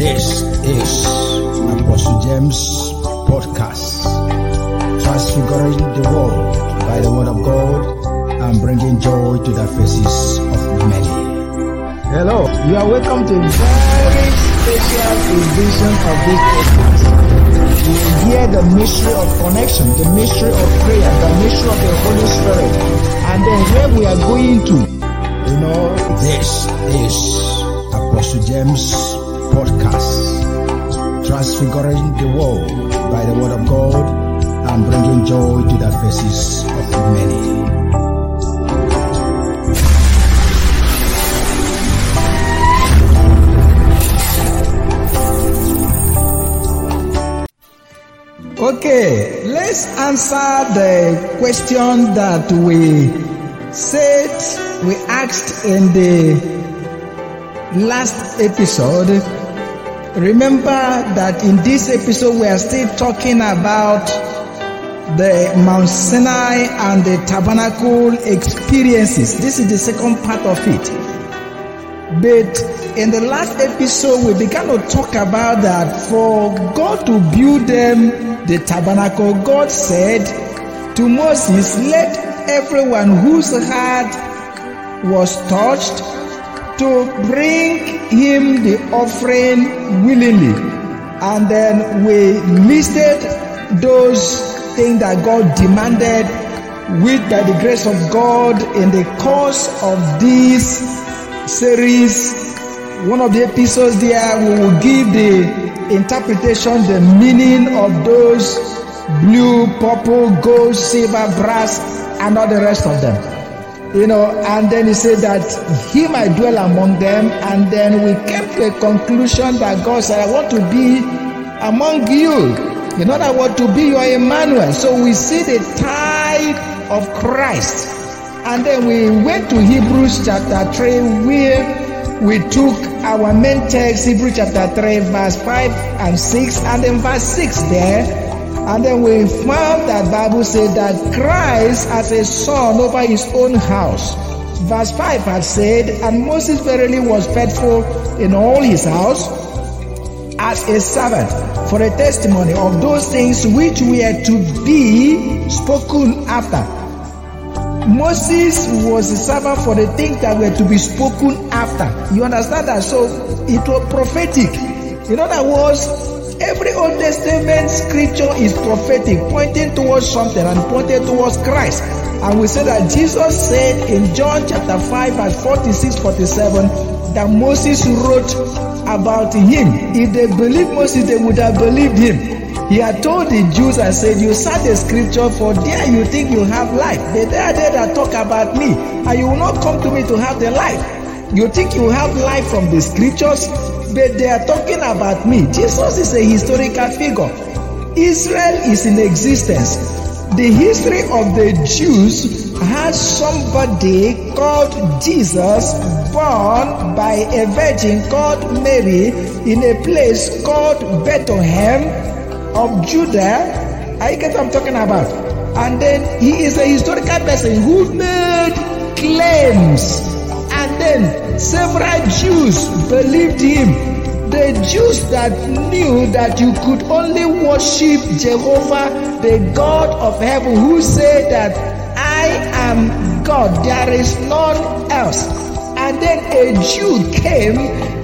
This is Apostle James Podcast, transfiguring the world by the word of God and bringing joy to the faces of many. Hello, you are welcome to a very special edition of this podcast. You will hear the mystery of connection, the mystery of prayer, the mystery of the Holy Spirit, and then where we are going to. You know, this is Apostle James Podcast, transfiguring the world by the word of God and bringing joy to the faces of many. Okay, let's answer the question that we said we asked in the last episode. Remember that in this episode we are still talking about the Mount Sinai and the tabernacle experiences. This is the second part of it. But in the last episode, we began to talk about that for God to build them the tabernacle, God said to Moses, Let everyone whose heart was touched to bring him the offering willingly. And then we listed those things that God demanded with by the grace of God in the course of this series. One of the episodes there, we will give the interpretation, the meaning of those blue, purple, gold, silver, brass, and all the rest of them. You know, and then he said that he might dwell among them, and then we came to a conclusion that God said, I want to be among you. In other words, to be your Emmanuel. So we see the type of Christ. And then we went to Hebrews chapter 3, where we took our main text, Hebrew chapter 3, verse 5 and 6, and then verse 6 there. And then we found that Bible said that Christ as a son over his own house. Verse 5 had said, And Moses verily was faithful in all his house as a servant for a testimony of those things which were to be spoken after. Moses was a servant for the things that were to be spoken after. You understand that? So it was prophetic. In other words, every Old Testament scripture is prophetic, pointing towards something and pointing towards Christ. And we say that Jesus said in John chapter 5, verse 46 47, that Moses wrote about him. If they believed Moses, they would have believed him. He had told the Jews and said, You search the scripture, for there you think you have life. They there that talk about me, and you will not come to me to have the life. You think you have life from the scriptures, but they are talking about me. Jesus is a historical figure. Israel is in existence. The history of the Jews has somebody called Jesus born by a virgin called Mary in a place called Bethlehem of Judah. I get what I'm talking about. And then he is a historical person who made claims. And then several Jews believed him. The Jews that knew that you could only worship Jehovah, the God of heaven, who said that I am God, there is none else. And then a Jew came,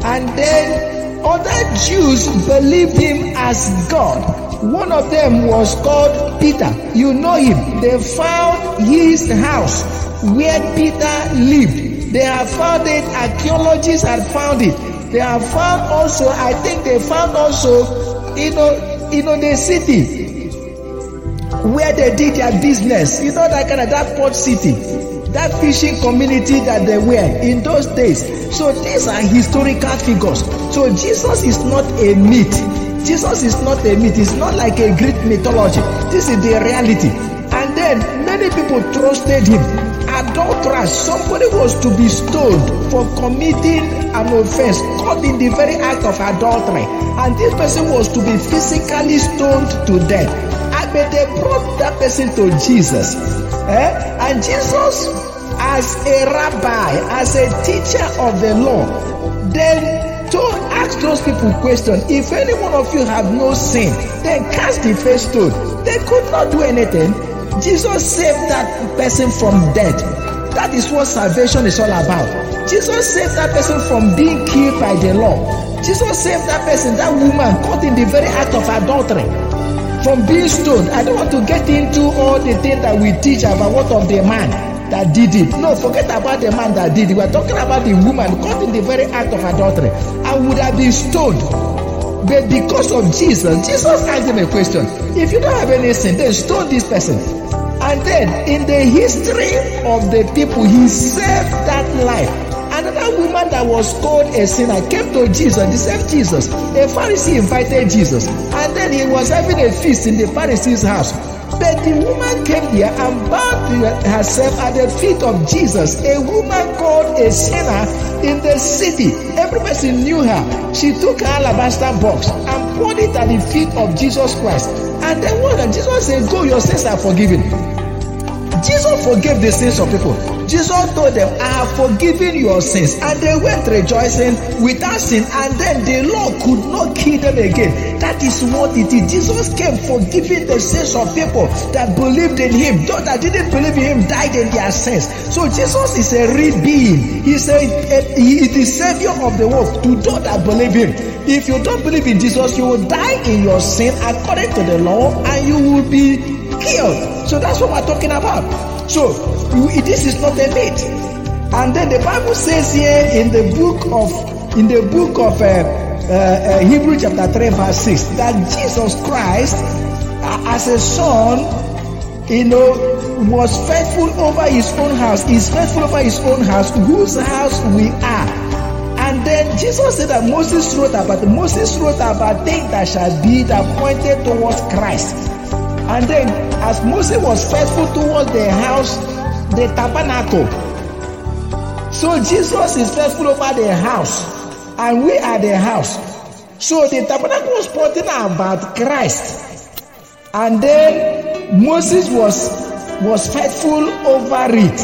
and then other Jews believed him as God. One of them was called Peter. You know him. They found his house where Peter lived. They have found it. Archaeologists had found it. They have found also, I think they found also, you know, you know, the city where they did their business. You know that kind of that port city, that fishing community that they were in those days. So these are historical figures. So Jesus is not a myth. Jesus is not a myth. It's not like a Greek mythology. This is the reality. And then many people trusted him. Adulterers, somebody was to be stoned for committing an offense, caught in the very act of adultery. And this person was to be physically stoned to death. And they brought that person to Jesus. Eh? And Jesus, as a rabbi, as a teacher of the law, then told asked those people question, if any one of you have no sin, then cast the first stone. They could not do anything. Jesus saved that person from death. That is what salvation is all about. Jesus saved that person from being killed by the law. Jesus saved that person, that woman caught in the very act of adultery from being stoned. I don't want to get into all the things that we teach about what of the man that did it. No, forget about the man that did it. We're talking about the woman caught in the very act of adultery. I would have been stoned. But because of Jesus, Jesus asked him a question. If you don't have any sin, then stone this person. And then in the history of the people, he saved that life. Another woman that was called a sinner came to Jesus, the same Jesus. A Pharisee invited Jesus, and then he was having a feast in the Pharisee's house. The woman came there and bowed herself at the feet of Jesus. A woman called a sinner in the city. Every person knew her. She took her alabaster box and poured it at the feet of Jesus Christ. And then what? Jesus said, Go, your sins are forgiven. Jesus forgave the sins of people. Jesus told them, I have forgiven your sins. And they went rejoicing without sin. And then the law could not kill them again. That is what it is. Jesus came forgiving the sins of people that believed in him. Those that didn't believe in him died in their sins. So Jesus is a real being. He's a, a he is the savior of the world to those that believe him. If you don't believe in Jesus, you will die in your sin according to the law and you will be killed. So that's what we're talking about. So this is not a myth. And then the Bible says here in the book of in the book of uh, uh, uh, Hebrew chapter 3 verse 6 that Jesus Christ as a son you know was faithful over his own house is faithful over his own house whose house we are and then Jesus said that Moses wrote about Moses wrote about things that shall be that pointed towards Christ and then, as Moses was faithful towards the house, the tabernacle, so Jesus is faithful over the house, and we are the house. So the tabernacle was pointing out about Christ, and then Moses was was faithful over it,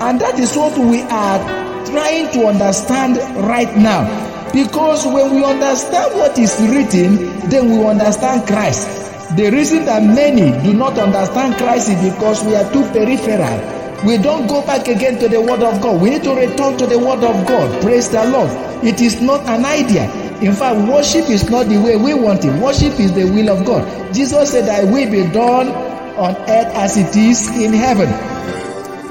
and that is what we are trying to understand right now. Because when we understand what is written, then we understand Christ. The reason that many do not understand Christ is because we are too peripheral. We don't go back again to the Word of God. We need to return to the Word of God. Praise the Lord. It is not an idea. In fact, worship is not the way we want it. Worship is the will of God. Jesus said, "I will be done on earth as it is in heaven."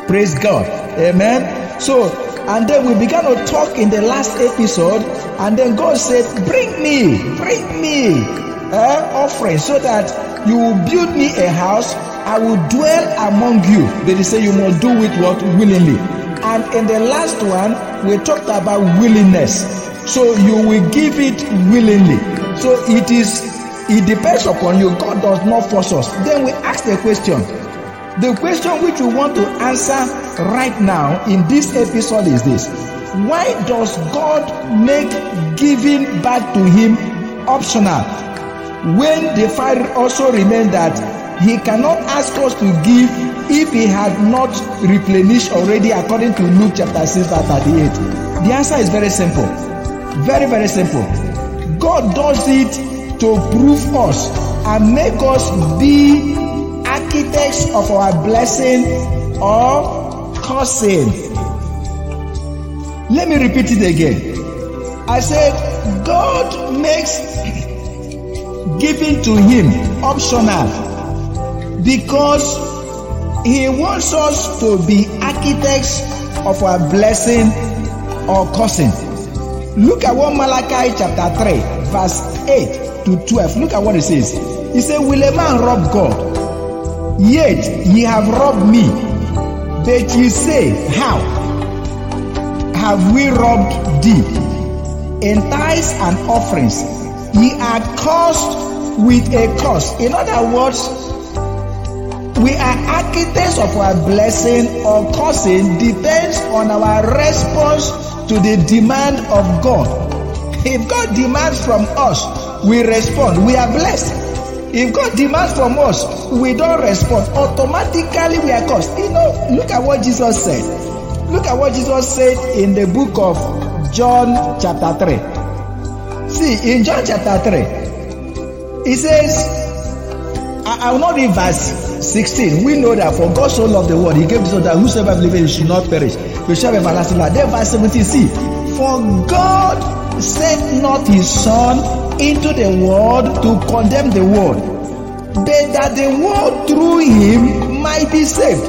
Praise God. Amen. So, and then we began to talk in the last episode, and then God said, Bring me, bring me uh, offering so that you will build me a house. I will dwell among you. They say you must do it what willingly. And in the last one, we talked about willingness. So you will give it willingly. So it is it depends upon you. God does not force us. Then we ask the question. The question which we want to answer right now in this episode is this. Why does God make giving back to him optional? When the Father also remained that he cannot ask us to give if he had not replenished already according to Luke chapter 6 verse 38. The answer is very simple. Very, very simple. God does it to prove us and make us be architects of our blessing or cursing. Let me repeat it again. I said, God makes giving to him optional because he wants us to be architects of our blessing or cursing. Look at what Malachi chapter 3, verse 8 to 12. Look at what it says. He said, Will a man rob God? Yet ye have robbed me. But ye say, How have we robbed thee? In tithes and offerings ye are cursed with a curse. In other words, we are architects of our blessing or cursing depends on our response to the demand of God. If God demands from us, we respond. We are blessed. If God demands from us, we don't respond. Automatically, we are cursed. You know, look at what Jesus said. Look at what Jesus said in the book of John, chapter 3 See, in John chapter 3, he says, I, I will not read verse 16. We know that for God so loved the world, he gave this that whosoever believes should not perish, but shall have everlasting life. Then verse 17, see, for God sent not his son into the world to condemn the world, but that the world through him might be saved.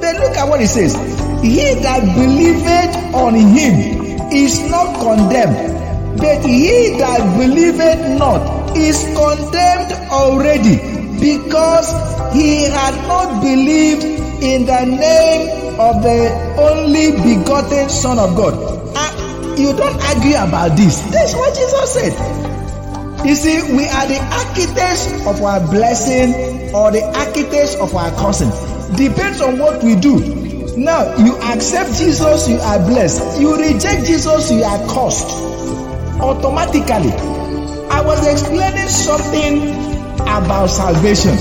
Then look at what he says. He that believeth on him is not condemned but he that believeth not is condemned already because he had not believed in the name of the only begotten Son of God. Uh, you don't argue about this. That's what Jesus said. You see, we are the architects of our blessing or the architects of our cursing. Depends on what we do. Now, you accept Jesus, you are blessed. You reject Jesus, you are cursed automatically. I was explaining something about salvation.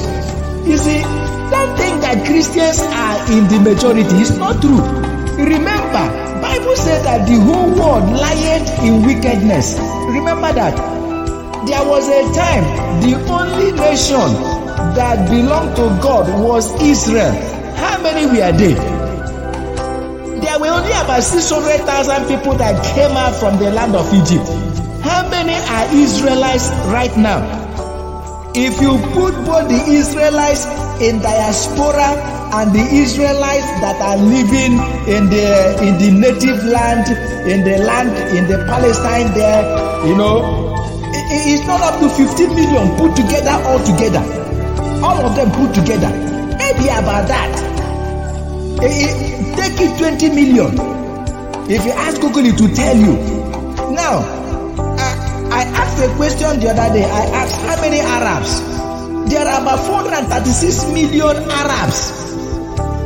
You see, don't think that Christians are in the majority. It's not true. Remember, Bible said that the whole world lieth in wickedness. Remember that. There was a time the only nation that belonged to God was Israel. How many were there? Were only about 600,000 people that came out from the land of Egypt. How many are Israelites right now? If you put both the Israelites in diaspora and the Israelites that are living in the in the native land, in the land in the Palestine there, you know, it, it's not up to 15 million put together all together. All of them put together. Maybe about that. It, it, take it 20 million. If you ask Google to tell you. Now, I asked a question the other day. I asked how many Arabs? There are about 436 million Arabs.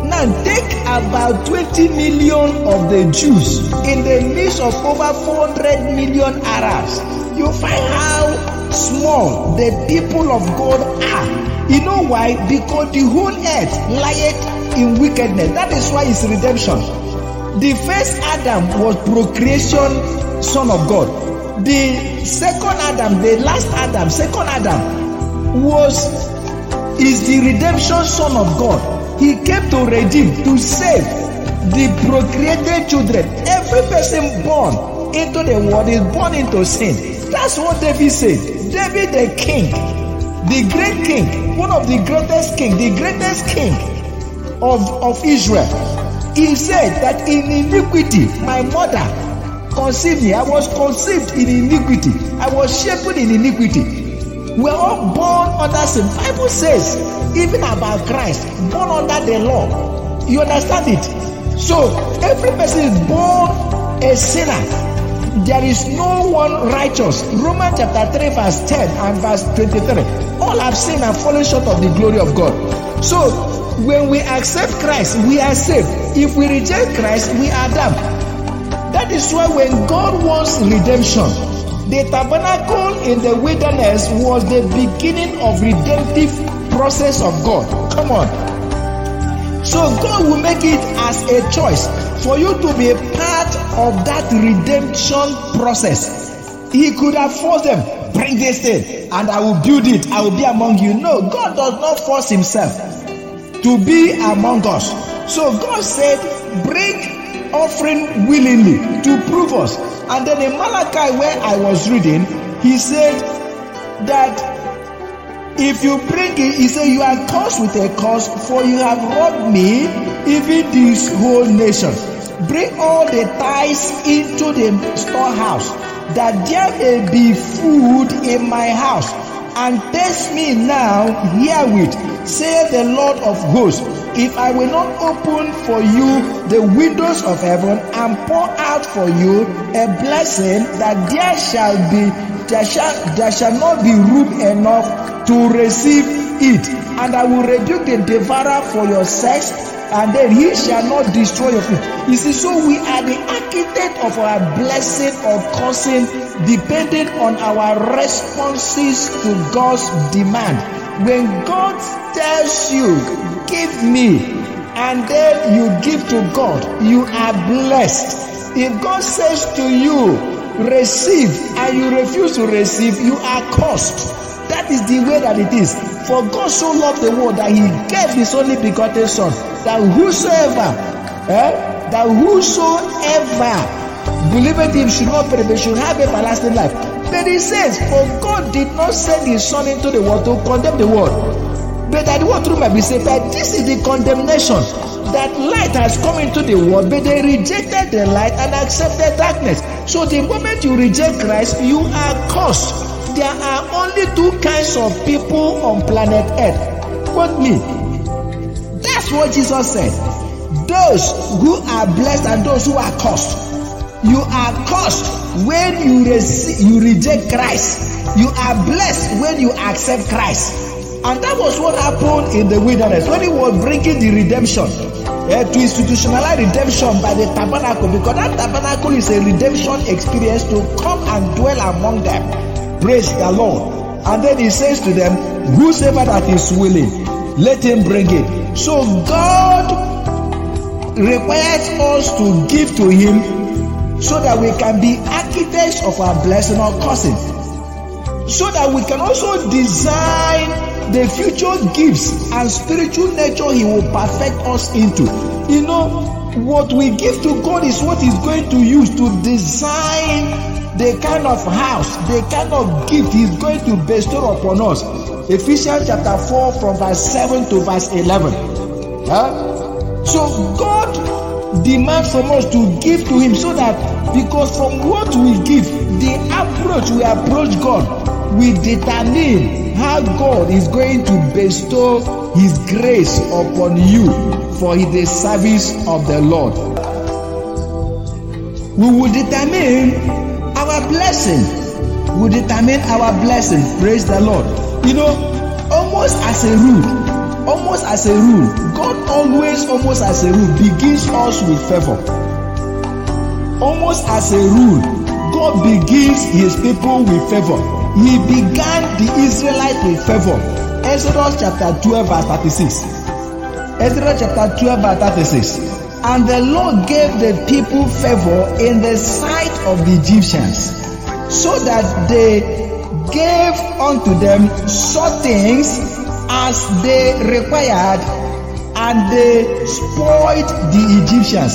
Now take about 20 million of the Jews in the midst of over 400 million Arabs. You find how small the people of God are. You know why? Because the whole earth lieth in wickedness. That is why it's redemption. The first Adam was procreation, son of God the second Adam, the last Adam, second Adam was is the redemption son of God. He came to redeem, to save the procreated children. Every person born into the world is born into sin. That's what David said. David the king, the great king, one of the greatest king, the greatest king of, of Israel. He said that in iniquity my mother conceived me. I was conceived in iniquity. I was shaped in iniquity. We are all born under sin. Bible says even about Christ, born under the law. You understand it? So every person is born a sinner. There is no one righteous. Romans chapter 3, verse 10 and verse 23. All have sinned and fallen short of the glory of God. So when we accept Christ, we are saved. If we reject Christ, we are damned. That is why when God wants redemption, the tabernacle in the wilderness was the beginning of redemptive process of God. Come on. So God will make it as a choice for you to be a part of that redemption process. He could have forced them, bring this thing, and I will build it, I will be among you. No, God does not force himself to be among us. So God said, bring offering willingly to prove us. And then in Malachi, where I was reading, he said that if you bring it, he said, You are cursed with a curse, for you have robbed me, even this whole nation. Bring all the tithes into the storehouse, that there may be food in my house. And test me now herewith, saith the Lord of hosts if I will not open for you the windows of heaven and pour out for you a blessing that there shall be there shall there shall not be room enough to receive it and I will rebuke the devourer for your sex and then he shall not destroy your food. You see, so we are the architect of our blessing or cursing depending on our responses to God's demand. When God tells you, give me, and then you give to God, you are blessed. If God says to you, receive and you refuse to receive, you are cursed. That is the way that it is. For God so loved the world that he gave his only begotten Son, that whosoever, eh, that whosoever believeth him should not perish, but should have everlasting life. But he says, For God did not send his Son into the world to condemn the world, but that the world through might be saved. But this is the condemnation that light has come into the world, but they rejected the light and accepted darkness. So the moment you reject Christ, you are cursed. There are only two kinds of people on planet Earth. Quote me. That's what Jesus said. Those who are blessed and those who are cursed. You are cursed when you, rec- you reject Christ. You are blessed when you accept Christ. And that was what happened in the wilderness when he was bringing the redemption uh, to institutionalize redemption by the tabernacle because that tabernacle is a redemption experience to come and dwell among them. Praise the Lord. And then he says to them, Whosoever that is willing, let him bring it. So God requires us to give to him so that we can be architects of our blessing or cursing. So that we can also design the future gifts and spiritual nature he will perfect us into. You know, what we give to God is what he's going to use to design the kind of house, the kind of gift he's going to bestow upon us. Ephesians chapter 4 from verse 7 to verse 11. Huh? So God demands from us to give to him so that because from what we give, the approach we approach God we determine how God is going to bestow his grace upon you for the service of the Lord. We will determine our blessing. We determine our blessing. Praise the Lord. You know, almost as a rule, almost as a rule, God always, almost as a rule, begins us with favor. Almost as a rule, God begins his people with favor. He began the Israelites with favor. Exodus chapter 12, verse 36. Exodus chapter 12, verse 36. And the Lord gave the people favor in the sight of the Egyptians, so that they gave unto them such things as they required, and they spoiled the Egyptians.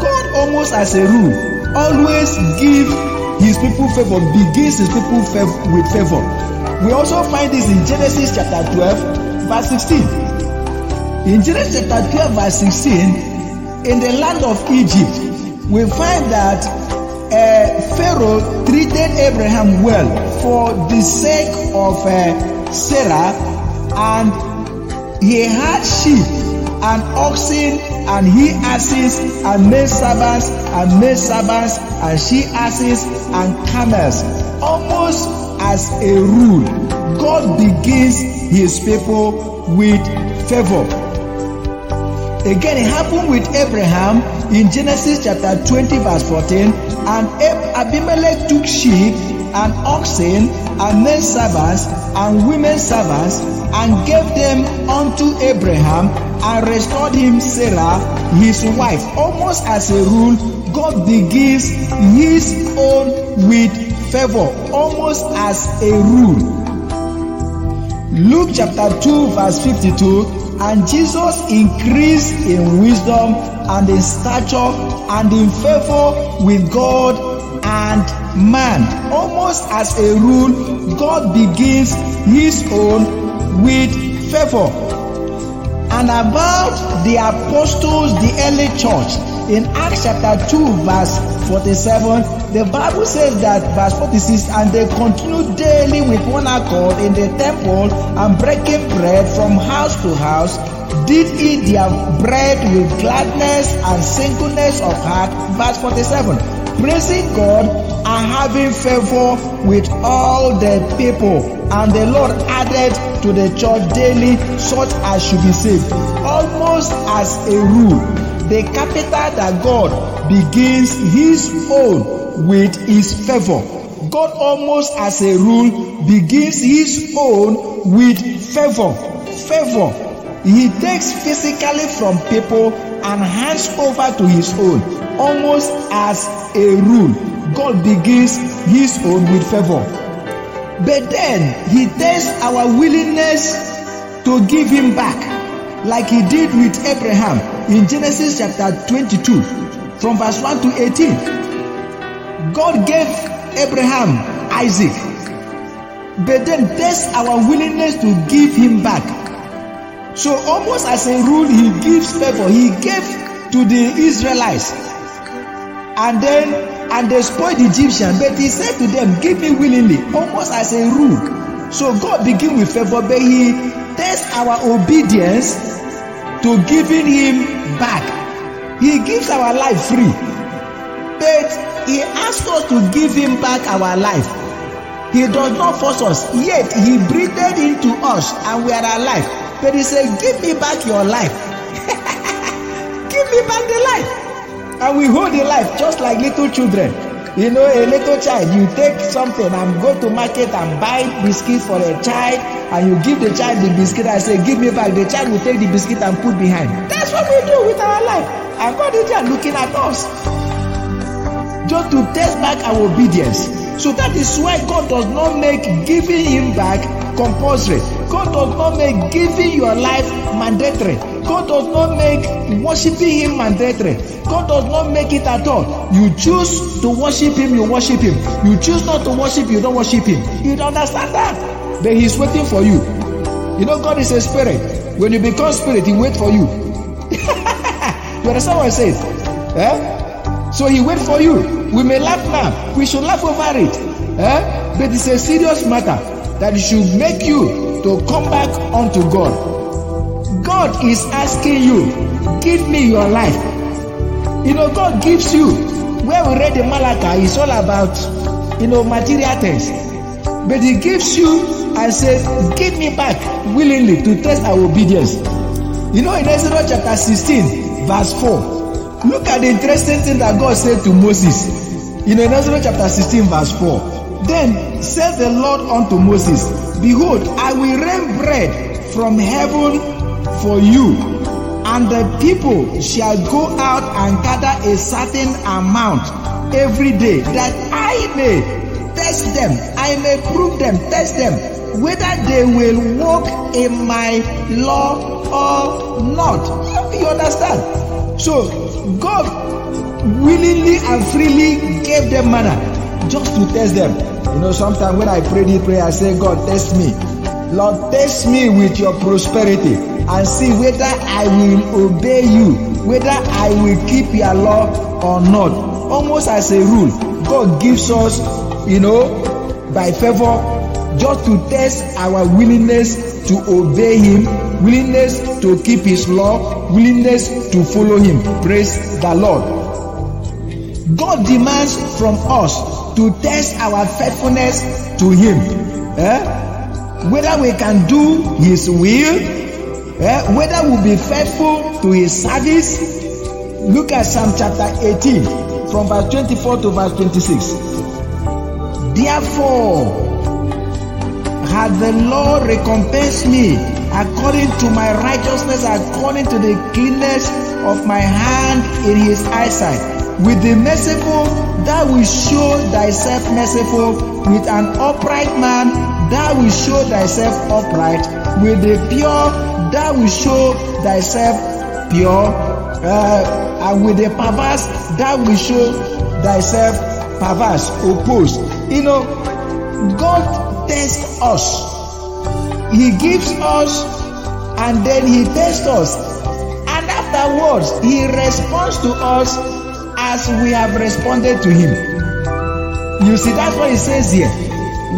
God almost as a rule always give his people favor, begins his people fav- with favor. We also find this in Genesis chapter 12, verse 16. In Genesis chapter 12, verse 16, in the land of Egypt, we find that uh, Pharaoh treated Abraham well for the sake of uh, Sarah, and he had sheep and oxen and he asses and maid servants and maid servants and she asses and camels. Almost as a rule, God begins his people with favor. Again, it happened with Abraham in Genesis chapter 20, verse 14. And Abimelech took sheep and oxen and men servants and women servants and gave them unto Abraham and restored him Sarah, his wife. Almost as a rule, God begins his own with favor, almost as a rule. Luke chapter 2, verse 52 and Jesus increased in wisdom and in stature and in favor with God and man. Almost as a rule, God begins his own with favor. And about the apostles, the early church, in Acts chapter 2, verse 47, the Bible says that, verse 46, and they continued daily with one accord in the temple and breaking bread from house to house, did eat their bread with gladness and singleness of heart. Verse 47, praising God and having favor with all the people. And the Lord added to the church daily such as should be saved. Almost as a rule, the capital that God begins his own with his favor. God almost as a rule begins his own with favor. Favor. He takes physically from people and hands over to his own almost as a rule. God begins his own with favor. But then he tests our willingness to give him back, like he did with Abraham in Genesis chapter 22, from verse 1 to 18. God gave Abraham Isaac, but then tests our willingness to give him back. So, almost as a rule, he gives favor. He gave to the Israelites, and then and they spoiled the Egyptian. But he said to them, "Give me willingly," almost as a rule. So God begin with favor, but he tests our obedience to giving him back. He gives our life free, but he asks us to give him back our life. He does not force us, yet he breathed into us and we are alive. But he said, Give me back your life. give me back the life. And we hold the life just like little children. You know, a little child, you take something and go to market and buy biscuit for a child, and you give the child the biscuit and say, Give me back. The child will take the biscuit and put behind. That's what we do with our life. And God is just looking at us. Just to test back our obedience. So that is why God does not make giving Him back compulsory. God does not make giving your life mandatory. God does not make worshiping Him mandatory. God does not make it at all. You choose to worship Him, you worship Him. You choose not to worship, you don't worship Him. You don't understand that? But He's waiting for you. You know, God is a spirit. When you become spirit, He waits for you. you understand what I said? Eh? So He waits for you. We may laugh now. We should laugh over it. Eh? But it's a serious matter that should make you to come back unto God. God is asking you, give me your life. You know, God gives you. Where we read the Malachi, it's all about, you know, material things. But He gives you and says, give me back willingly to test our obedience. You know, in Exodus chapter 16, verse 4, look at the interesting thing that God said to Moses. In Exodus chapter 16, verse 4, then said the Lord unto Moses, Behold, I will rain bread from heaven for you, and the people shall go out and gather a certain amount every day, that I may test them, I may prove them, test them, whether they will walk in my law or not. You understand? So, God willingly and freely gave them manna just to test them. You know, sometimes when I pray this prayer, I say, God, test me. Lord, test me with your prosperity and see whether I will obey you, whether I will keep your law or not. Almost as a rule, God gives us, you know, by favor, just to test our willingness to obey Him, willingness to keep His law, willingness to follow Him. Praise the Lord. God demands from us to test our faithfulness to Him. Eh? Whether we can do His will, eh? whether we'll be faithful to His service. Look at Psalm chapter 18, from verse 24 to verse 26. Therefore, had the Lord recompensed me according to my righteousness, according to the cleanness of my hand in His eyesight. With the merciful, thou wilt show thyself merciful. With an upright man, thou wilt show thyself upright. With the pure, thou wilt show thyself pure. Uh, and with the perverse, thou wilt show thyself perverse, opposed. You know, God tests us. He gives us and then He tests us. And afterwards, He responds to us as we have responded to him. You see, that's what he says here.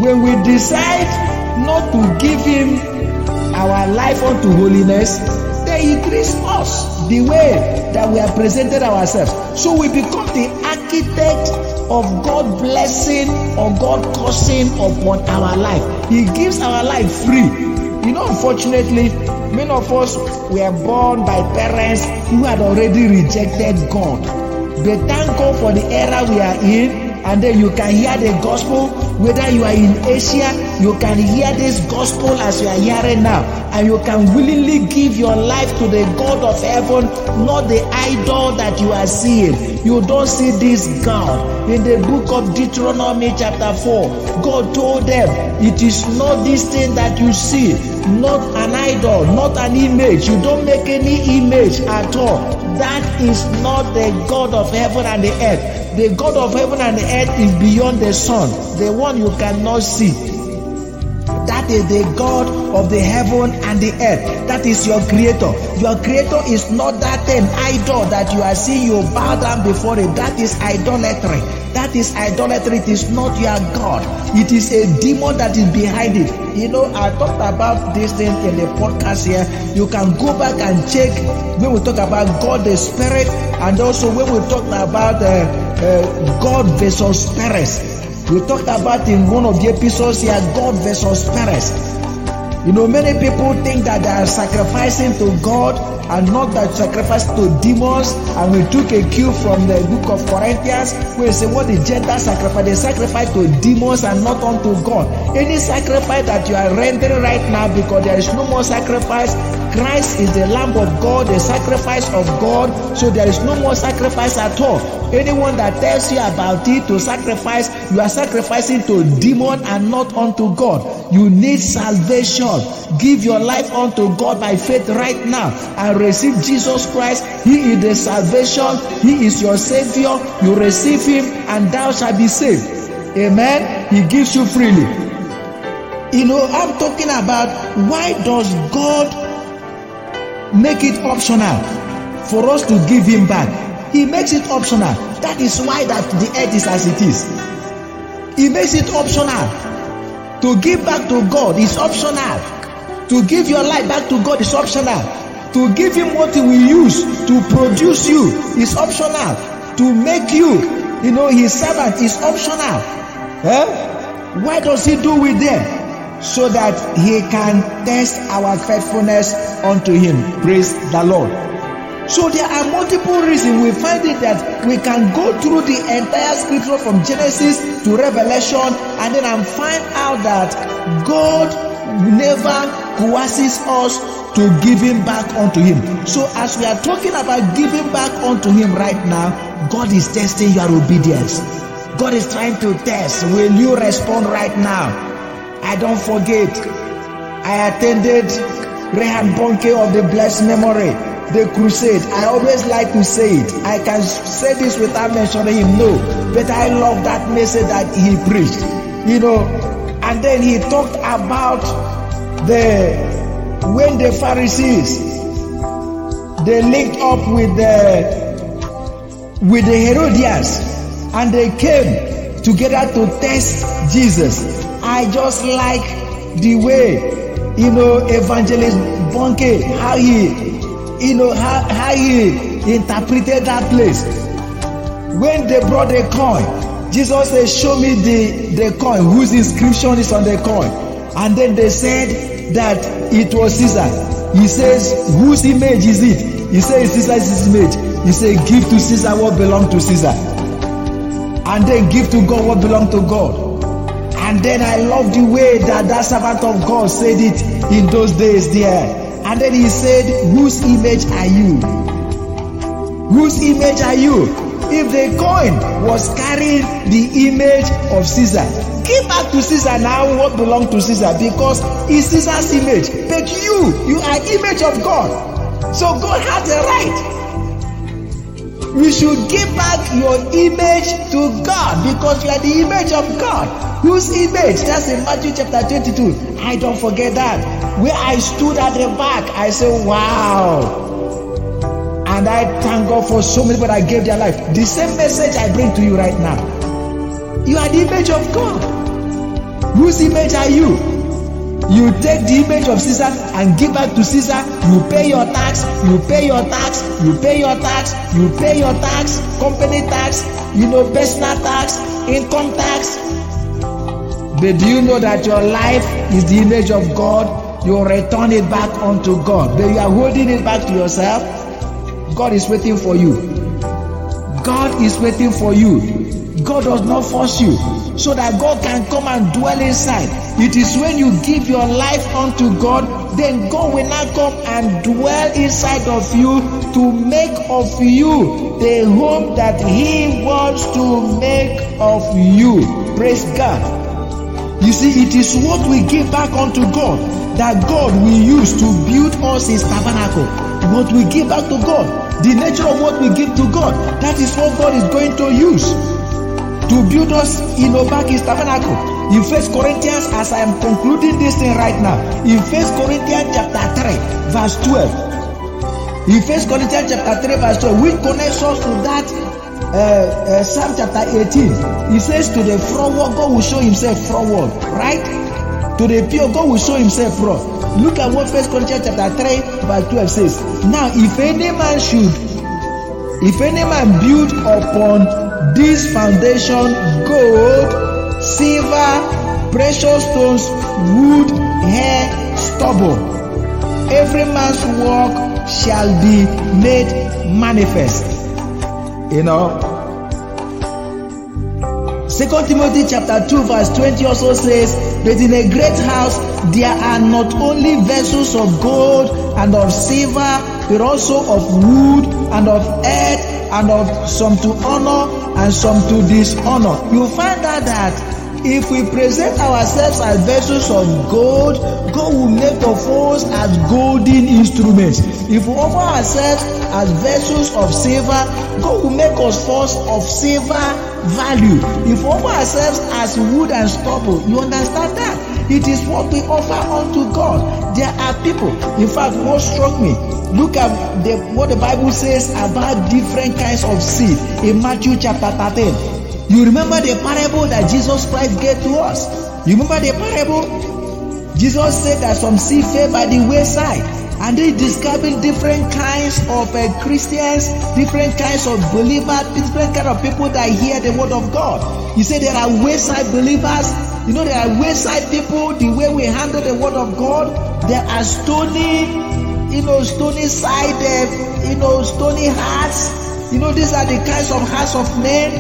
When we decide not to give him our life unto holiness, then he treats us the way that we have presented ourselves. So we become the architect of God blessing or God cursing upon our life. He gives our life free. You know, unfortunately, many of us were born by parents who had already rejected God. But thank God for the era we are in, and then you can hear the gospel whether you are in Asia, you can hear this gospel as you are hearing now, and you can willingly give your life to the God of heaven, not the idol that you are seeing. You don't see this God. In the book of Deuteronomy, chapter 4, God told them, It is not this thing that you see, not an idol, not an image. You don't make any image at all. That is not the God of heaven and the earth. The God of heaven and earth is beyond the sun, the one you cannot see. That is the God of the heaven and the earth. That is your creator. Your creator is not that thing idol that you are seeing, you bow down before it. That is idolatry. That is idolatry. It is not your God. It is a demon that is behind it. You know, I talked about this thing in the podcast here. You can go back and check when we talk about God the Spirit and also when we talk about uh, uh, God versus spirits. We talked about in one of the episodes here God versus spirits. You know, many people think that they are sacrificing to God and not that sacrifice to demons. And we took a cue from the book of Corinthians where it say what the Gentiles sacrifice, they sacrifice to demons and not unto God. Any sacrifice that you are rendering right now because there is no more sacrifice, Christ is the Lamb of God, the sacrifice of God, so there is no more sacrifice at all. Anyone that tells you about it to sacrifice, you are sacrificing to demon and not unto God. You need salvation. Give your life unto God by faith right now and receive Jesus Christ. He is the salvation. He is your savior. You receive him and thou shalt be saved. Amen. He gives you freely. You know, I'm talking about why does God make it optional for us to give him back? He makes it optional. That is why that the earth is as it is. He makes it optional. To give back to God is optional. To give your life back to God is optional. To give him what he will use to produce you is optional. To make you, you know, his servant is optional. Eh? Why does he do with them? So that he can test our faithfulness unto him. Praise the Lord. So there are multiple reasons we find it that we can go through the entire scripture from Genesis to Revelation and then and find out that God never coerces us to give him back unto him. So as we are talking about giving back unto him right now, God is testing your obedience. God is trying to test. Will you respond right now? I don't forget. I attended Reinhard Bonnke of the blessed memory the crusade. I always like to say it. I can say this without mentioning him, no. But I love that message that he preached. You know, and then he talked about the when the Pharisees they linked up with the with the Herodians and they came together to test Jesus. I just like the way you know evangelist Bonnke how he you know how, how he interpreted that place. When they brought the coin jesus said show me the the coin. Whose inscription is on the coin? And then they said that it was caesar. He says whose image is it? He says caesar's image. He said give to caesar what belong to caesar. And then give to god what belong to god and then i love the way that that servant of god said it in those days there and then he said, Whose image are you? Whose image are you? If the coin was carrying the image of Caesar, give back to Caesar now what belongs to Caesar because it's Caesar's image. But you, you are image of God. So God has the right. You should give back your image to God because you are the image of God. Whose image? That's in Matthew chapter 22. I don't forget that. Where I stood at the back, I said, Wow. And I thank God for so many people that gave their life. The same message I bring to you right now. You are the image of God. Whose image are you? You take the image of Caesar and give back to Caesar. You pay your tax, you pay your tax, you pay your tax, you pay your tax, company tax, you know, personal tax, income tax. But do you know that your life is the image of God? You return it back unto God. But you are holding it back to yourself. God is waiting for you. God is waiting for you. God does not force you so that God can come and dwell inside. It is when you give your life unto God, then God will now come and dwell inside of you to make of you the home that He wants to make of you. Praise God. You see, it is what we give back unto God that God will use to build us His tabernacle. What we give back to God, the nature of what we give to God, that is what God is going to use to build us in His tabernacle. In First Corinthians, as I am concluding this thing right now, in First Corinthians chapter 3, verse 12. In First Corinthians chapter 3, verse 12, which connects us to that uh, uh, Psalm chapter 18. He says, To the forward, God will show himself forward, right? To the pure, God will show himself raw. Look at what First Corinthians chapter 3, verse 12 says. Now, if any man should, if any man build upon this foundation gold, silver, precious stones, wood, hair, stubble. Every man's work shall be made manifest. You know. Second Timothy chapter 2 verse 20 also says, But in a great house there are not only vessels of gold and of silver, but also of wood and of earth and of some to honor and some to dishonor. You find out that if we present ourselves as vessels of gold, God will make of us as golden instruments. If we offer ourselves as vessels of silver, God will make us first of silver value. If we offer ourselves as wood and stubble, you understand that? It is what we offer unto God. There are people, in fact, what struck me Look at the, what the Bible says about different kinds of seed in Matthew chapter 13. You remember the parable that Jesus Christ gave to us? You remember the parable? Jesus said that some seed fell by the wayside and they describing different kinds of uh, Christians, different kinds of believers, different kind of people that hear the word of God. He said there are wayside believers. You know, there are wayside people. The way we handle the word of God, there are stony you know, stony sided, you know, stony hearts. You know, these are the kinds of hearts of men.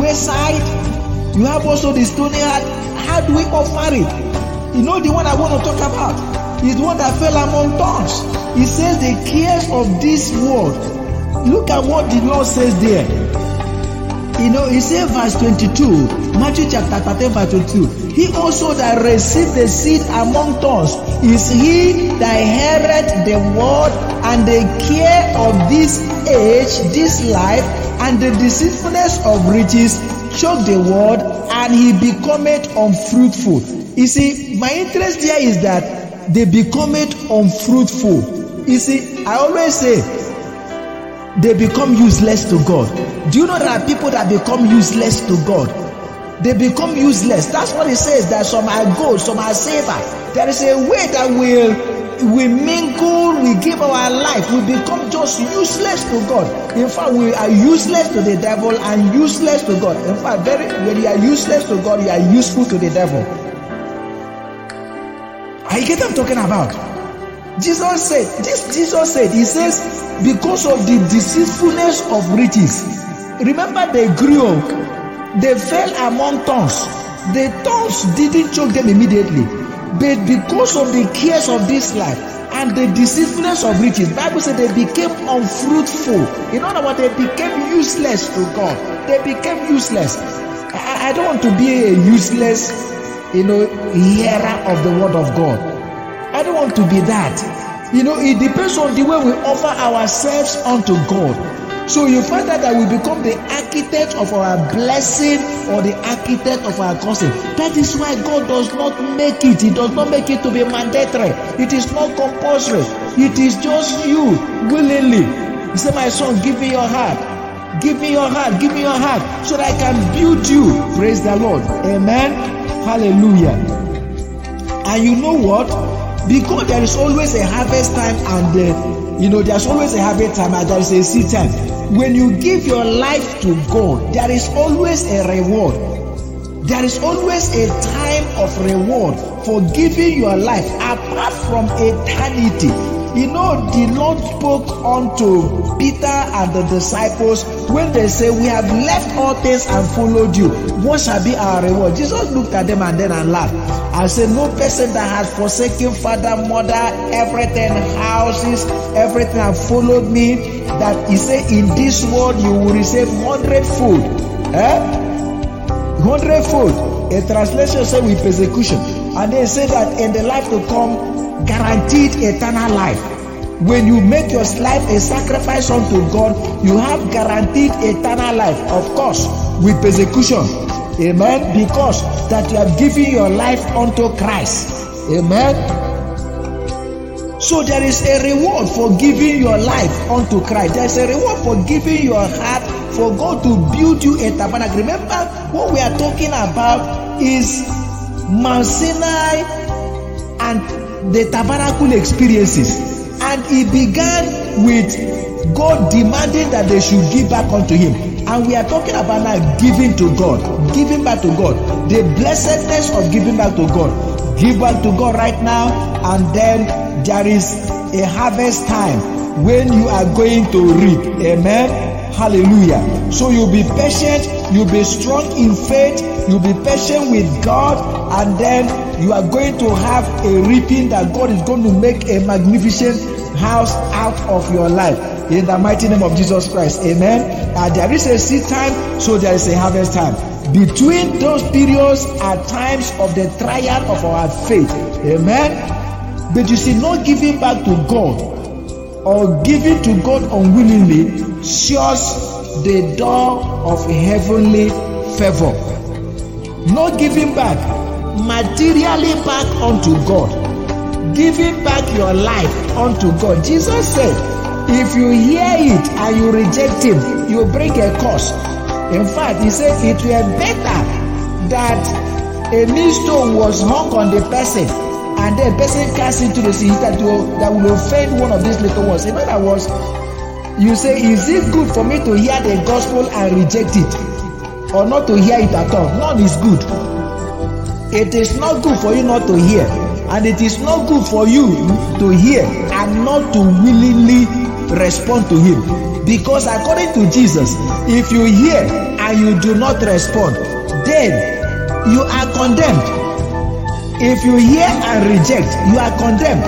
Wayside. You have also the stony heart. How do we offer it? You know, the one I want to talk about is the one that fell among thorns. He says the cares of this world. Look at what the Lord says there. You know, he said verse 22, Matthew chapter 13, verse 22. He also that received the seed among thorns is he that heareth the word and the care of this age, this life, and the deceitfulness of riches choke the word, and he becometh unfruitful. You see, my interest here is that they becometh unfruitful. You see, I always say they become useless to God. Do you know there are people that become useless to God? They become useless. That's what it says. That some are gold, some are silver. There is a way that will we mingle, we give our life, we become just useless to God. In fact, we are useless to the devil and useless to God. In fact, very when you are useless to God, you are useful to the devil. I get what I'm talking about. Jesus said, this Jesus said, He says, because of the deceitfulness of riches. Remember they grew, up, they fell among thorns. The thorns didn't choke them immediately, but because of the cares of this life and the deceitfulness of riches, Bible said they became unfruitful. In other words, they became useless to God. They became useless. I, I don't want to be a useless, you know, hearer of the word of God. I don't want to be that. You know, it depends on the way we offer ourselves unto God. So you find out that we become the architect of our blessing or the architect of our cursing. That is why God does not make it. He does not make it to be mandatory. It is not compulsory. It is just you willingly. He said, My son, give me your heart. Give me your heart. Give me your heart so that I can build you. Praise the Lord. Amen. Hallelujah. And you know what? Because there is always a harvest time and uh, you know there's always a harvest time and there is a seed time. When you give your life to God, there is always a reward. There is always a time of reward for giving your life apart from eternity. You know, the Lord spoke unto Peter and the disciples when they say, We have left all things and followed you. What shall be our reward? Jesus looked at them and then and laughed and said, No person that has forsaken father, mother, everything, houses, everything, and followed me, that he said, In this world you will receive hundredfold. Eh? Hundredfold. A translation said with persecution. And they say that in the life to come, guaranteed eternal life. When you make your life a sacrifice unto God, you have guaranteed eternal life. Of course, with persecution. Amen. Because that you have given your life unto Christ. Amen. So there is a reward for giving your life unto Christ. There is a reward for giving your heart for God to build you a tabernacle. Remember, what we are talking about is Mount Sinai and the tabernacle experiences. And it began with God demanding that they should give back unto Him. And we are talking about now giving to God, giving back to God, the blessedness of giving back to God. Give back to God right now, and then there is a harvest time when you are going to reap. Amen. Hallelujah. So you'll be patient, you'll be strong in faith, you'll be patient with God, and then you are going to have a reaping that God is going to make a magnificent house out of your life. In the mighty name of Jesus Christ. Amen. Uh, there is a seed time, so there is a harvest time. Between those periods are times of the trial of our faith. Amen. But you see, not giving back to God or giving to God unwillingly shuts the door of heavenly favor. Not giving back materially back unto God. Giving back your life unto God. Jesus said, if you hear it and you reject him, you bring a curse. In fact, he said it were better that a millstone was hung on the person and then person cast into the sea that will that will offend one of these little ones. In other words, you say, is it good for me to hear the gospel and reject it, or not to hear it at all? None is good. It is not good for you not to hear, and it is not good for you to hear and not to willingly respond to Him. Because according to Jesus, if you hear and you do not respond, then you are condemned. If you hear and reject, you are condemned.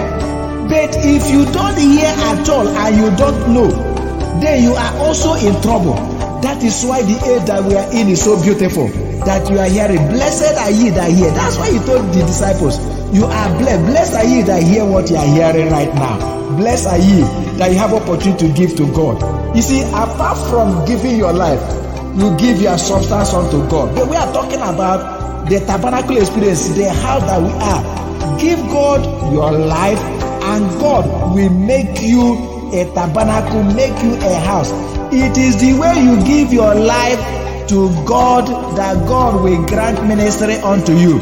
But if you don't hear at all and you don't know, then you are also in trouble. That is why the age that we are in is so beautiful. That you are hearing. Blessed are ye that hear. That's why he told the disciples, You are blessed. Blessed are ye that hear what you are hearing right now. Blessed are ye that you have opportunity to give to God. You see, apart from giving your life, you give your substance unto God. But we are talking about the tabernacle experience, the house that we are. Give God your life, and God will make you a tabernacle, make you a house. It is the way you give your life to God that God will grant ministry unto you.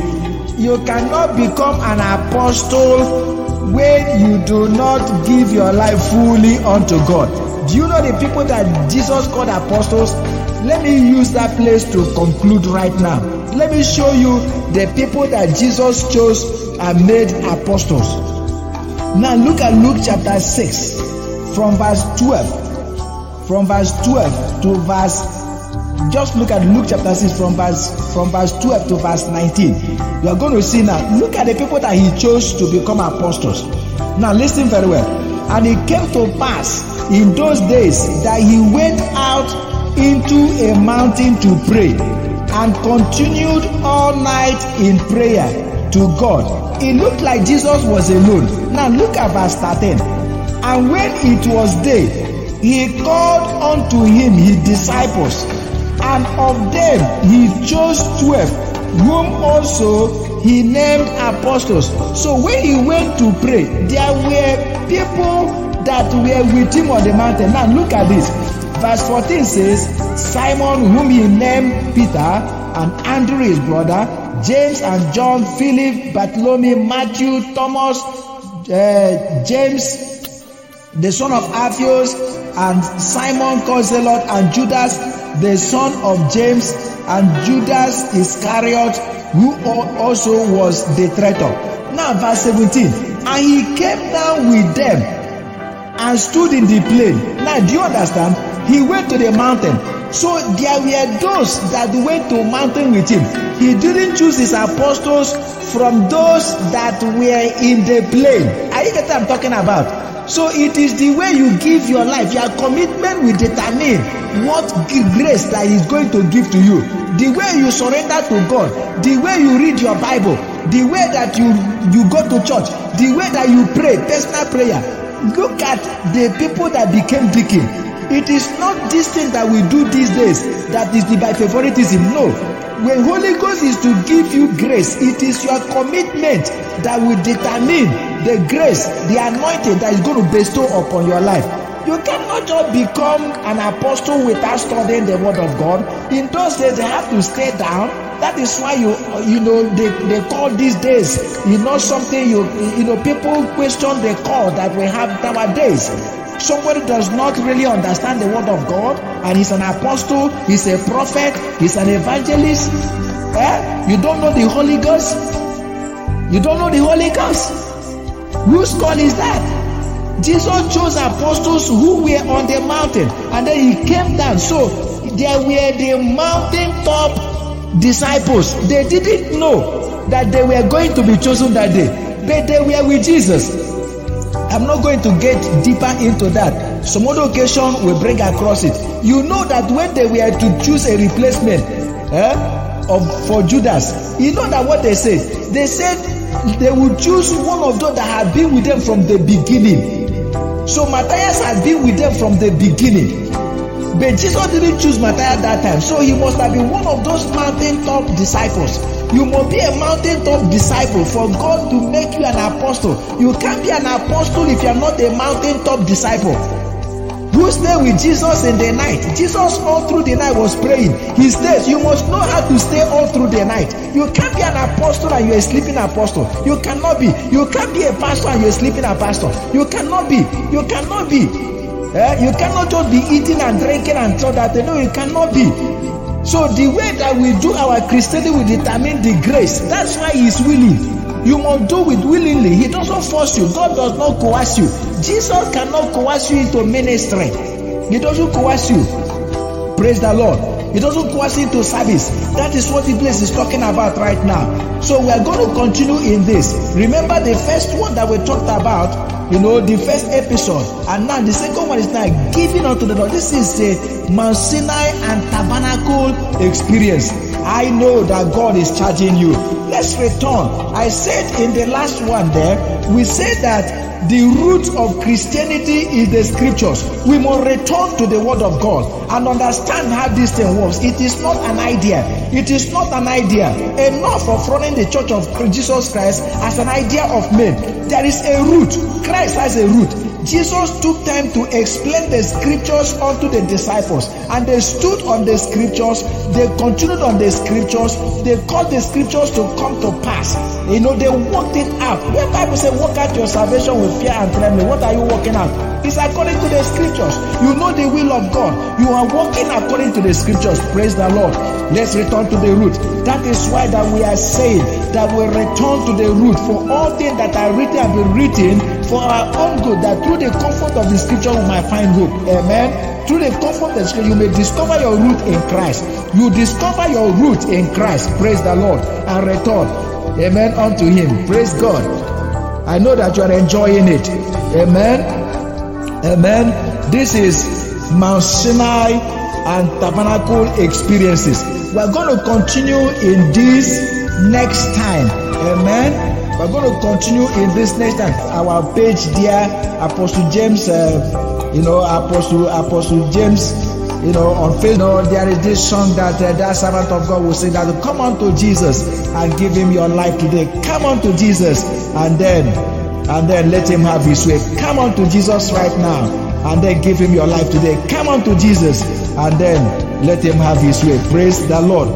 You cannot become an apostle when you do not give your life fully unto God. Do you know the people that Jesus called apostles? Let me use that place to conclude right now. Let me show you the people that Jesus chose and made apostles. Now look at Luke chapter 6 from verse 12. From verse 12 to verse just look at Luke chapter 6 from verse from verse 12 to verse 19. You are going to see now. Look at the people that he chose to become apostles. Now listen very well. And it came to pass in those days that he went out into a mountain to pray and continued all night in prayer to God. It looked like Jesus was alone. Now look at verse 13. And when it was day, he called unto him his disciples, and of them he chose twelve, whom also he named apostles. So when he went to pray, there were people that were with him on the mountain. Now look at this. Verse 14 says, Simon, whom he named Peter, and Andrew his brother, James and John, Philip, Bartholomew, Matthew, Thomas, uh, James, the son of Alphaeus, and Simon called Zealot, and Judas, the son of James, and Judas Iscariot, who also was the traitor. Now, verse 17. And he came down with them and stood in the plain. Now, do you understand? He went to the mountain. So there were those that went to mountain with him. He didn't choose his apostles from those that were in the plain. Are you getting what I'm talking about? So it is the way you give your life, your commitment will determine what grace that is going to give to you. The way you surrender to God, the way you read your Bible, the way that you you go to church, the way that you pray, personal prayer. Look at the people that became deacon. It is not this thing that we do these days that is the by favoritism. No. When Holy Ghost is to give you grace, it is your commitment that will determine the grace, the anointing that is going to bestow upon your life. You cannot just become an apostle without studying the word of God. In those days, they have to stay down. That is why you you know they, they call these days, you know, something you you know, people question the call that we have nowadays. Somebody does not really understand the word of God, and he's an apostle, he's a prophet, he's an evangelist. Eh? You don't know the Holy Ghost? You don't know the Holy Ghost? Whose call is that? Jesus chose apostles who were on the mountain and then he came down. So there were the mountain top disciples. They didn't know that they were going to be chosen that day, but they were with Jesus. I'm not going to get deeper into that. Some other occasion will bring across it. You know that when they were to choose a replacement eh, of for Judas, you know that what they said? They said they would choose one of those that had been with them from the beginning. So Matthias had been with them from the beginning. But Jesus didn't choose Matthias that time. So he must have been one of those mountaintop disciples. You must be a mountaintop disciple for God to make you an apostle. You can't be an apostle if you are not a mountaintop disciple. Who stayed with Jesus in the night? Jesus all through the night was praying. He stays. You must know how to stay all through the night. You can't be an apostle and you're a sleeping apostle. You cannot be. You can't be a pastor and you're a sleeping pastor. You cannot be. You cannot be. Eh? You cannot just be eating and drinking and so that. No, you cannot be. So the way that we do our Christianity will determine the grace. That's why He is willing. You must do it willingly. He doesn't force you. God does not coerce you. Jesus cannot coerce you into ministry. He doesn't coerce you. Praise the Lord. He doesn't coerce you into service. That is what the place is talking about right now. So we are going to continue in this. Remember the first one that we talked about you know, the first episode. And now the second one is now giving unto the Lord. This is the Mount Sinai and Tabernacle experience. I know that God is charging you. Let's return. I said in the last one there, we said that the root of Christianity is the scriptures. We must return to the word of God and understand how this thing works. It is not an idea. It is not an idea. Enough of running the church of Jesus Christ as an idea of men. There is a root. Christ has a root. Jesus took time to explain the scriptures unto the disciples, and they stood on the scriptures, they continued on the scriptures, they called the scriptures to come to pass. You know, they worked it out. When Bible says, work out your salvation with fear and trembling, what are you working out? It's according to the scriptures. You know the will of God. You are working according to the scriptures. Praise the Lord. Let's return to the root. That is why that we are saying that we return to the root for all things that are written have been written for our own good, that through the comfort of the scripture we might find hope. Amen. Through the comfort of the scripture, you may discover your root in Christ. You discover your root in Christ. Praise the Lord. And return. Amen. Unto Him. Praise God. I know that you are enjoying it. Amen. Amen. This is Mount Sinai and Tabernacle experiences. We are going to continue in this next time. Amen. We're going to continue in this next time. Our page there, Apostle James, uh, you know, Apostle Apostle James, you know, on Facebook. You know, there is this song that uh, that servant of God will sing that come on to Jesus and give him your life today. Come on to Jesus and then and then let him have his way. Come on to Jesus right now and then give him your life today. Come on to Jesus and then let him have his way. Praise the Lord.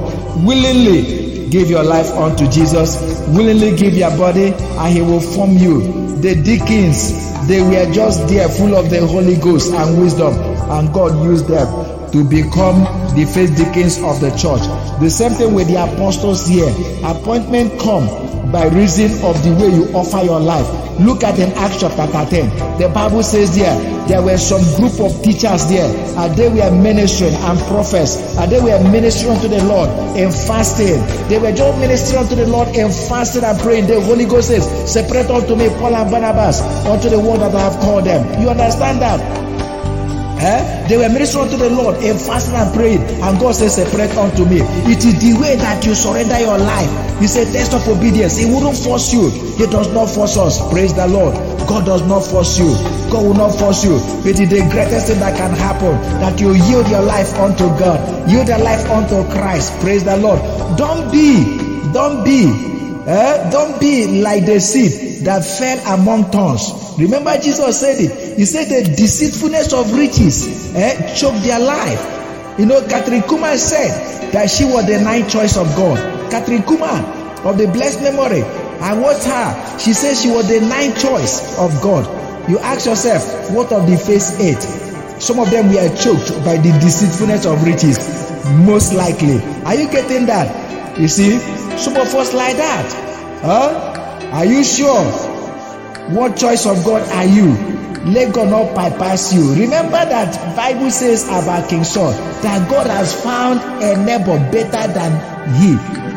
Willingly give your life unto Jesus. Willingly give your body and he will form you. The deacons, they were just there full of the Holy Ghost and wisdom. and God used them to become the first deacons of the church. The same thing with the apostles here. Appointment come by reason of the way you offer your life. Look at in Acts chapter 10. The Bible says there, there were some group of teachers there, and they were ministering and prophets, and they were ministering to the Lord in fasting. They were just ministering to the Lord in fasting and praying. The Holy Ghost says, Separate unto me Paul and Barnabas unto the word that I have called them. You understand that? Eh? They were ministering to the Lord in fasting and praying, and God says, Separate unto me. It is the way that you surrender your life. He said, Test of obedience. He wouldn't force you, He does not force us. Praise the Lord. God does not force you. God will not force you. It is the greatest thing that can happen that you yield your life unto God, yield your life unto Christ. Praise the Lord. Don't be, don't be, eh? don't be like the seed that fell among thorns. Remember, Jesus said it. He said the deceitfulness of riches eh, choked their life. You know, Kathryn Kuhlman said that she was the ninth choice of God. Kathryn Kuhlman of the blessed memory. I watched her. She said she was the ninth choice of God. You ask yourself, what of the first eight? Some of them were choked by the deceitfulness of riches. Most likely. Are you getting that? You see, some of us like that. Huh? Are you sure? What choice of God are you? Let God not bypass you. Remember that Bible says about King Saul that God has found a neighbor better than he.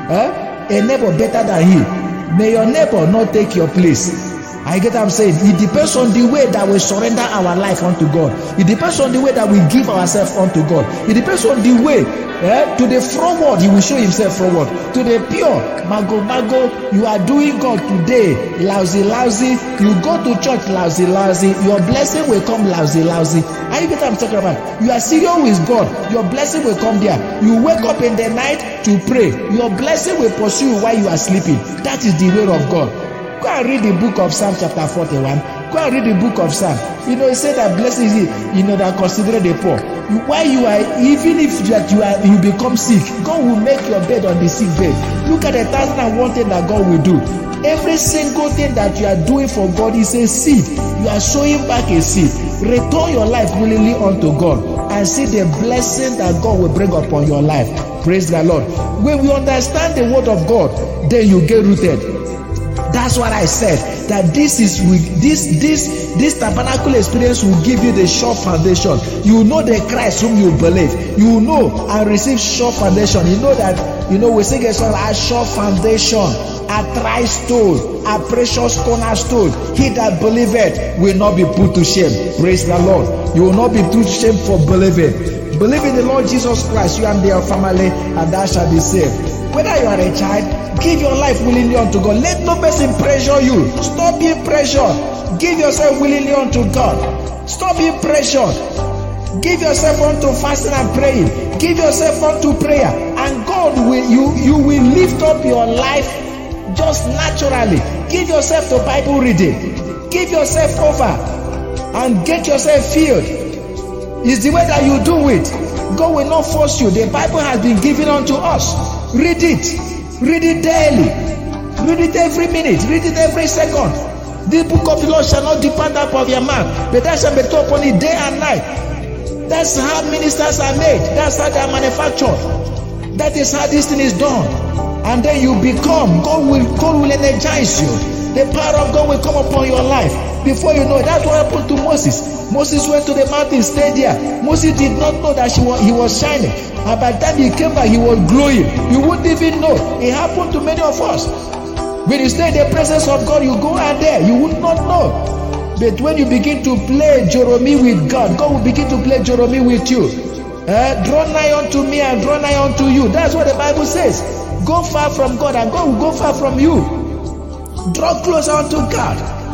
Huh? A neighbor better than he. May your neighbor not take your place. I get what I'm saying. It depends on the way that we surrender our life unto God. It depends on the way that we give ourselves unto God. It depends on the way eh, to the forward He will show Himself forward. To the pure mago mago, you are doing God today. Lousy lousy, you go to church lousy lousy. Your blessing will come lousy lousy. Are you get what I'm talking about? You are serious with God. Your blessing will come there. You wake up in the night to pray. Your blessing will pursue you while you are sleeping. That is the way of God. Go and read the book of Psalm chapter 41. Go and read the book of Psalm. You know, it said that blessed is you know, that consider the poor. While you are, even if that you are, you become sick, God will make your bed on the sick bed. Look at the thousand and one thing that God will do. Every single thing that you are doing for God is a seed. You are sowing back a seed. Return your life willingly unto God and see the blessing that God will bring upon your life. Praise the Lord. When we understand the word of God, then you get rooted. That's what I said. That this is with this this this tabernacle experience will give you the sure foundation. You know the Christ whom you believe. You know and receive sure foundation. You know that you know we sing a song a sure foundation, a tri stone, a precious cornerstone. He that believeth will not be put to shame. Praise the Lord. You will not be put to shame for believing. Believe in the Lord Jesus Christ, you and your family, and thou shalt be saved. Whether you are a child, give your life willingly unto God. Let no person pressure you. Stop being pressured. Give yourself willingly unto God. Stop being pressured. Give yourself unto fasting and praying. Give yourself unto prayer, and God will you you will lift up your life just naturally. Give yourself to Bible reading. Give yourself over and get yourself filled. It's the way that you do it. God will not force you. The Bible has been given unto us. Read it. Read it daily. Read it every minute. Read it every second. The book of the Lord shall not depart out of your mouth, but that shall be taught upon it day and night. That's how ministers are made. That's how they are manufactured. That is how this thing is done. And then you become, God will, God will energize you. The power of God will come upon your life. Before you know, it, that's what happened to Moses. Moses went to the mountain, stayed there. Moses did not know that was, he was shining. And by the time he came back, he was glowing. You wouldn't even know. It happened to many of us. When you stay in the presence of God, you go out there, you would not know. But when you begin to play Jeremy with God, God will begin to play Jeremy with you. Uh, draw nigh unto me and draw nigh unto you. That's what the Bible says. Go far from God and God will go far from you. Draw closer unto God.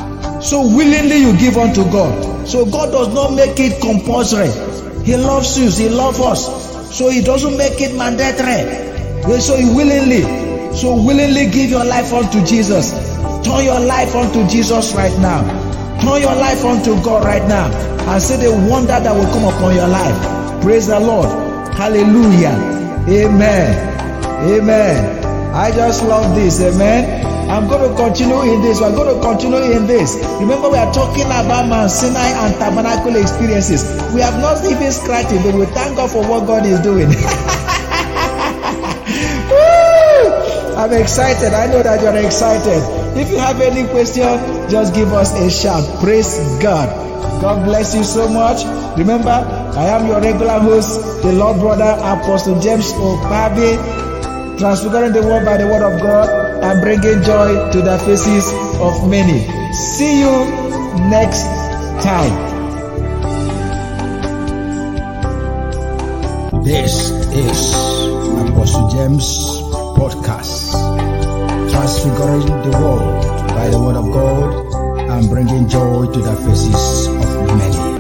So willingly you give unto God. So God does not make it compulsory. He loves you. He loves us. So He doesn't make it mandatory. So He willingly. So willingly give your life unto Jesus. Turn your life unto Jesus right now. Turn your life unto God right now. And see the wonder that will come upon your life. Praise the Lord. Hallelujah. Amen. Amen. I just love this. Amen. I'm going to continue in this. We're going to continue in this. Remember, we are talking about Mount Sinai and tabernacle experiences. We have not even scratched it, but we thank God for what God is doing. I'm excited. I know that you're excited. If you have any question, just give us a shout. Praise God. God bless you so much. Remember, I am your regular host, the Lord Brother Apostle James Opabi, transfiguring the world by the word of God and bringing joy to the faces of many. See you next time. This is Apostle James podcast, transfiguring the world by the word of God and bringing joy to the faces of many.